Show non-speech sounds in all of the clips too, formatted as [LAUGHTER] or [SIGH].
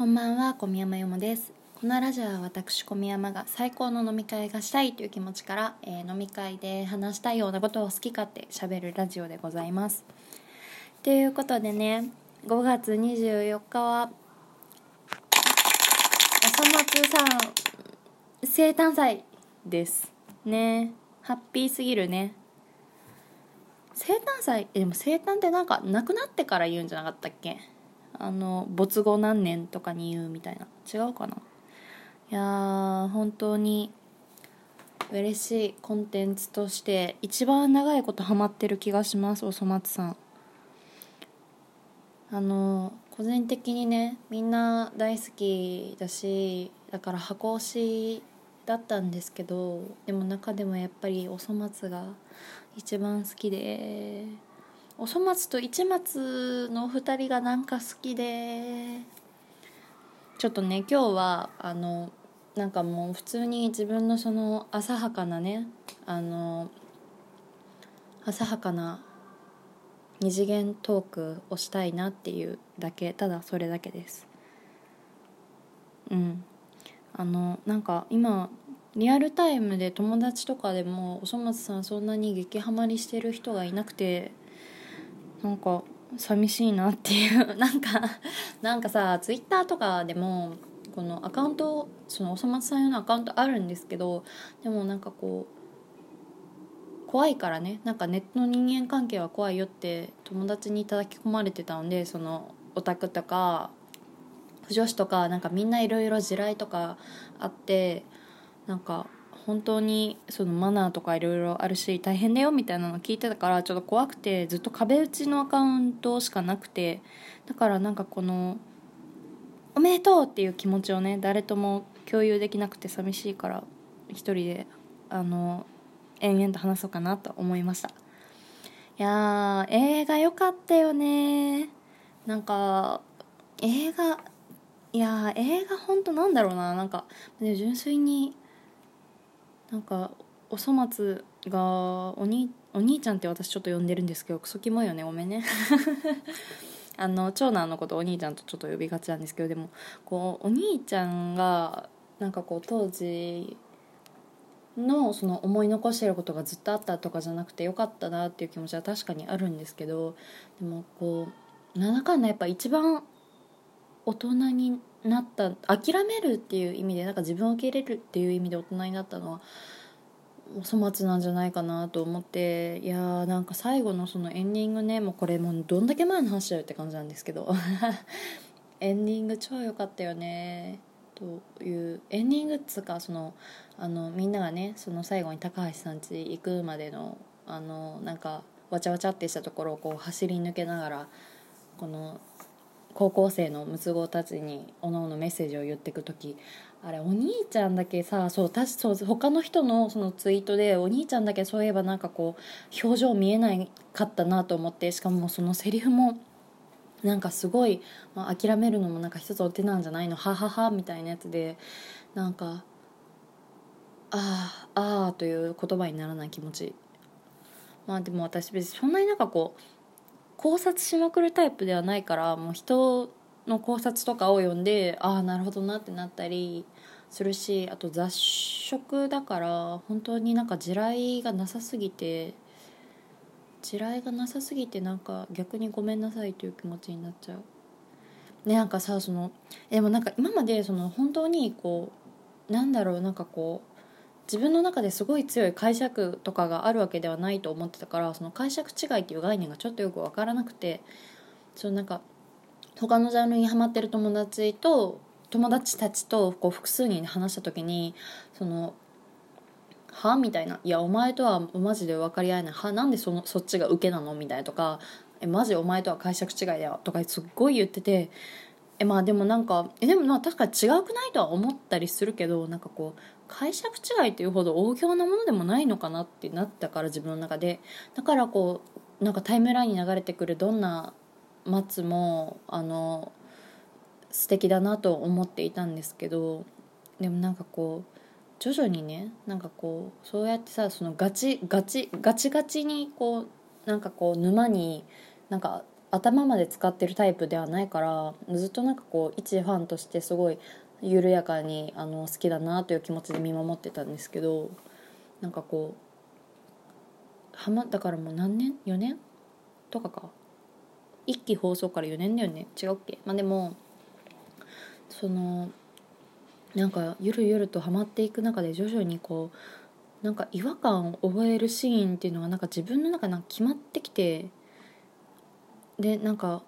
こんばんは、小宮山よもです。このラジオは私、小宮山が最高の飲み会がしたいという気持ちから、えー飲み会で話したいようなことを好き勝手喋るラジオでございます。ということでね、5月24日は、おそ松さん、生誕祭です。ね。ハッピーすぎるね。生誕祭えでも生誕ってなんか亡くなってから言うんじゃなかったっけ？あの没後何年とかに言うみたいな。違うかな？いや本当に嬉しいコンテンツとして一番長いことハマってる気がしますおそ松さん。あの個人的にねみんな大好きだしだから箱推しだったんですけどでも中でもやっぱりおそ松が一番好きでおそ松と市松の2人がなんか好きで。ちょっとね今日はあのなんかもう普通に自分のその浅はかなねあの浅はかな二次元トークをしたいなっていうだけただそれだけです。うん。あのなんか今リアルタイムで友達とかでもおそ松さんそんなに激ハマりしてる人がいなくてなんか寂しいなっていう [LAUGHS] なんかなんかさツイッターとかでもこのアカウントそのおそ松さん用のアカウントあるんですけどでもなんかこう怖いからね。なんかネットの人間関係は怖いよって友達に叩き込まれてたのでそのオタクとか不女子とかなんかみんないろいろ地雷とかあってなんか本当にそのマナーとかいろいろあるし大変だよみたいなの聞いてたからちょっと怖くてずっと壁打ちのアカウントしかなくてだからなんかこの「おめでとう!」っていう気持ちをね誰とも共有できなくて寂しいから一人であの延々と話そうかなと思いましたいやー映画良かったよねなんか映画いや映画本当なんだろうななんかで純粋になんかおそ松がおにお兄ちゃんって私ちょっと呼んでるんですけどクソキモいよねごめんね。[LAUGHS] あの長男のことお兄ちゃんとちょっと呼びがちなんですけどでもこうお兄ちゃんがなんかこう当時のその思い残してることがずっとあったとかじゃなくてよかったなっていう気持ちは確かにあるんですけどでもこうなんだかんだやっぱ一番大人になった諦めるっていう意味でなんか自分を受け入れるっていう意味で大人になったのはお粗末なんじゃないかなと思っていやーなんか最後のそのエンディングねもうこれもうどんだけ前の話だよって感じなんですけど [LAUGHS] エンディング超良かったよねというエンディングっつうかそのあのみんながねその最後に高橋さん家行くまでのあのなんかわちゃわちゃってしたところをこう走り抜けながらこの高校生のムツゴたちにおのおのメッセージを言ってく時あれお兄ちゃんだけさそう確そう他の人のそのツイートでお兄ちゃんだけそういえばなんかこう表情見えないかったなと思ってしかもそのセリフもなんかすごい、まあ、諦めるのもなんか一つお手なんじゃないの？はははみたいなやつでなんかああああという言葉にならない気持ち。まあでも私別にそんなになんかこう考察しまくるタイプではないからもう人の考察とかを読んでああなるほどなってなったりするしあと雑食だから本当になんか地雷がなさすぎて地雷がなさすぎてなんか逆にごめんなさいという気持ちになっちゃう。ねなんかさそのでもなんか今までその本当にこうなんだろうなんかこう自分の中ですごい強い解釈とかがあるわけではないと思ってたからその解釈違いっていう概念がちょっとよく分からなくてそのなんか他のジャンルにハマってる友達と友達たちとこう複数人で話した時にその「は?」みたいな「いやお前とはマジで分かり合えないはなんでそのそっちが受けなの?」みたいなとか「えマジお前とは解釈違いだよ」とかすっごい言っててえまあでもなんかえでもまあ確かに違くないとは思ったりするけどなんかこう解釈違いっていうほど大行なものでもないのかなってなったから自分の中で。だからこうなんかタイムラインに流れてくるどんな松もあの素敵だなと思っていたんですけどでもなんかこう徐々にねなんかこうそうやってさそのガチガチガチガチにこうなんかこう沼になんか頭まで使ってるタイプではないからずっとなんかこう一ファンとしてすごい緩やかにあの好きだなという気持ちで見守ってたんですけどなんかこうはまだからもう何年？4年？とかか。一期放送から4年だよね？違うっけ？まあでもそのなんかゆるゆるとハマっていく中で徐々にこうなんか違和感を覚えるシーンっていうのがなんか自分の中なんか決まってきてでなんか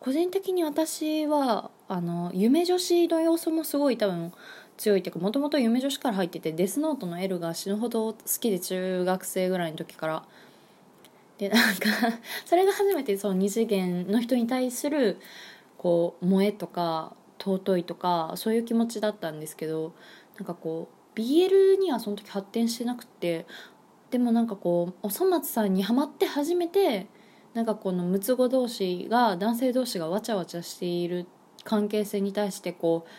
個人的に私はあの夢女子の要素もすごい多分強いっていうかもともと夢女子から入っててデスノートの L が死ぬほど好きで中学生ぐらいの時から。でなんか [LAUGHS] それが初めてその二次元の人に対するこう萌えとか尊いとかそういう気持ちだったんですけどなんかこう BL にはその時発展してなくてでもなんかこうおそ松さんにはまって初めてなんかこの六つ子同士が男性同士がわちゃわちゃしている関係性に対してこう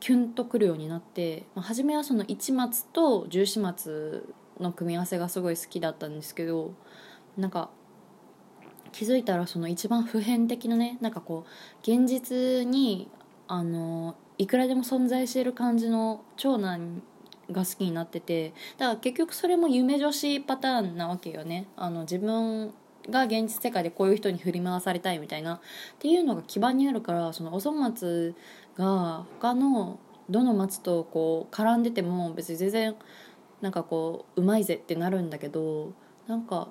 キュンとくるようになって、まあ、初めはその一松と十四松の組み合わせがすごい好きだったんですけどなんか気づいたらその一番普遍的なねなんかこう現実にあのいくらでも存在している感じの長男が好きになっててだから結局それも夢女子パターンなわけよね。あの自分が現実世界でこういう人に振り回されたいみたいなっていうのが基盤にあるからそのおそ松が他のどの松とこう絡んでても別に全然なんかこううまいぜってなるんだけどなんか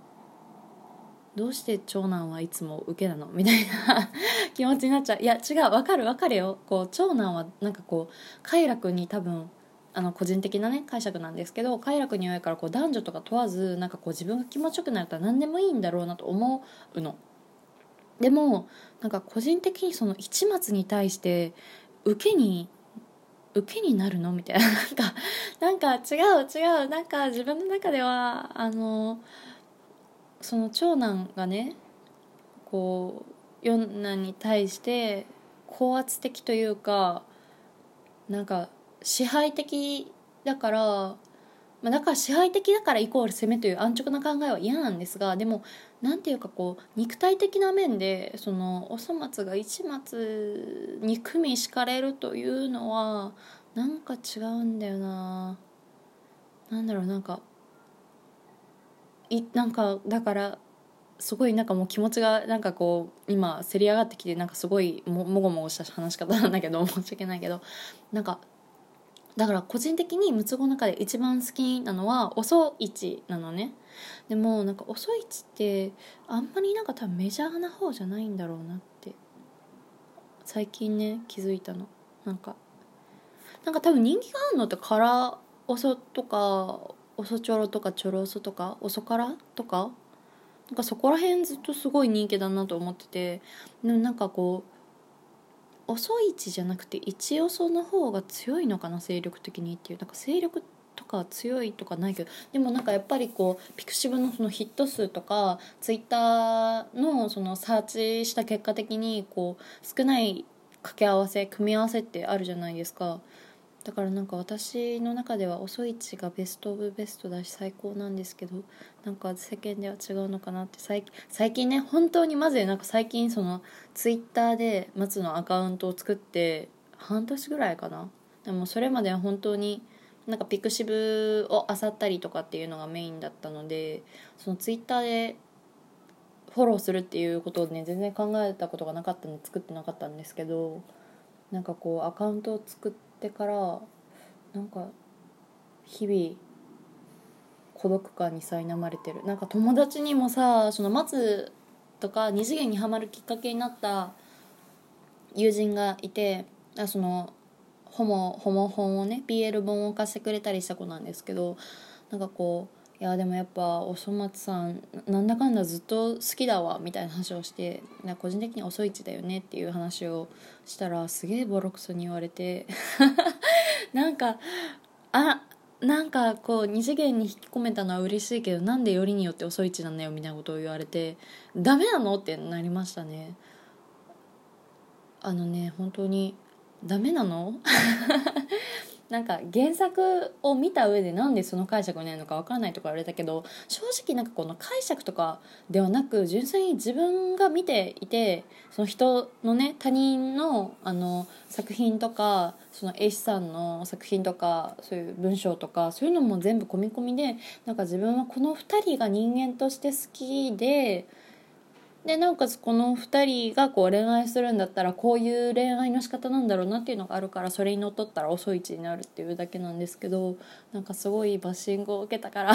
どうして長男はいつも受けなのみたいな気持ちになっちゃう。いや違うわかるわかるよ。こう長男はなんかこう快楽に多分あの個人的なね解釈なんですけど快楽に弱いからこう男女とか問わずなんかこう自分が気持ちよくなったら何でもいいんだろうなと思うの。でもなんか個人的にその一松に対して受けに受けになるの？みたいな。[LAUGHS] なんかなんか違う違う。なんか自分の中ではあのその長男がねこう四男に対して高圧的というかなんか支配的だから、まあ、だから支配的だからイコール攻めという安直な考えは嫌なんですがでもなんていうかこう肉体的な面でそのおそ松が一松に組み敷かれるというのはなんか違うんだよな。なんだろうなんかいなんかだからすごいなんかもう気持ちがなんかこう今せり上がってきてなんかすごいももごもごした話し方なんだけど申し訳ないけどなんかだから個人的に六つ子の中で一番好きなのは遅市なのね。でもなんか遅市ってあんまりなんか多分メジャーな方じゃないんだろうなって。最近ね気づいたの。なんかなんか多分人気があるのってカラオソとかおそちょろとかちょろおそとかおそからとかなんかそこら辺ずっとすごい人気だなと思ってて。でもなんかこう遅い位置じゃなくて一遅の方が強いのかな勢力的にっていう。なんか勢力とか強いとかないけどでもなんかやっぱりこうピクシブのそのヒット数とかツイッターのそのサーチした結果的にこう少ない掛け合わせ組み合わせってあるじゃないですか。だからなんか私の中では遅い位がベスト・オブ・ベストだし最高なんですけどなんか世間では違うのかなって最最近ね本当にまずなんか最近そのツイッターで松のアカウントを作って半年ぐらいかな。でもそれまでは本当になんかピクシブを漁ったりとかっていうのがメインだったのでそのツイッターでフォローするっていうことをね全然考えたことがなかったんで作ってなかったんですけどなんかこうアカウントを作っててからなんか日々孤独感に苛まれてる。なんか友達にもさその松とか二次元にはまるきっかけになった友人がいてあそのホモホモ本をね BL 本を貸してくれたりした子なんですけどなんかこういやでもやっぱおそ松さんなんだかんだずっと好きだわみたいな話をしてな個人的に遅いちだよねっていう話をしたらすげえボロクソに言われて [LAUGHS] なんかあなんかこう二次元に引き込めたのは嬉しいけどなんでよりによって遅いちなんだよみたいなことを言われてダメなの？ってなりましたね。あのね本当にダメなの？[LAUGHS] なんか原作を見た上でなんでその解釈になるのか分からないとか言われたけど正直なんかこの解釈とかではなく純粋に自分が見ていてその人のね他人のあの作品とかその A さんの作品とかそういう文章とかそういうのも全部込み込みでなんか自分はこの2人が人間として好きで。でなおかつこの2人がこう恋愛するんだったらこういう恋愛の仕方なんだろうなっていうのがあるからそれにのっとったら遅い位置になるっていうだけなんですけどなんかすごいバッシングを受けたから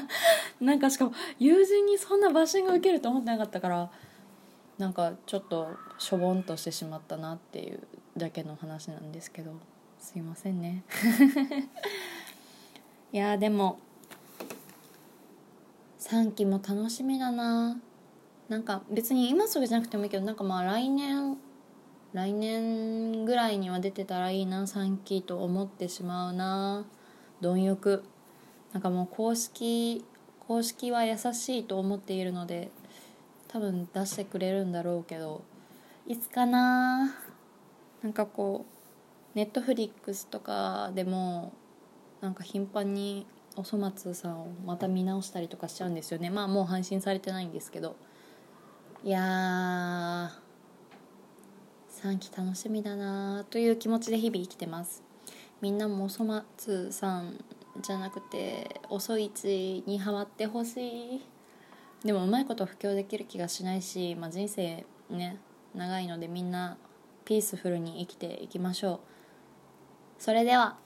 [LAUGHS] なんかしかも友人にそんなバッシングを受けると思ってなかったからなんかちょっとしょぼんとしてしまったなっていうだけの話なんですけどすいませんね。[LAUGHS] いやでも3期も楽しみだな。なんか別に今すぐじゃなくてもいいけどなんかまあ来年来年ぐらいには出てたらいいな3期と思ってしまうな。貪欲。なんかもう公式公式は優しいと思っているので多分出してくれるんだろうけどいつかな。なんかこうネットフリックスとかでもなんか頻繁におそ松さんをまた見直したりとかしちゃうんですよね。まあもう配信されてないんですけど。いや3期楽しみだなという気持ちで日々生きてます。みんなもおそ松さんじゃなくて遅い位置にはまってほしい。でもうまいこと布教できる気がしないし、まあ、人生ね長いのでみんなピースフルに生きていきましょう。それでは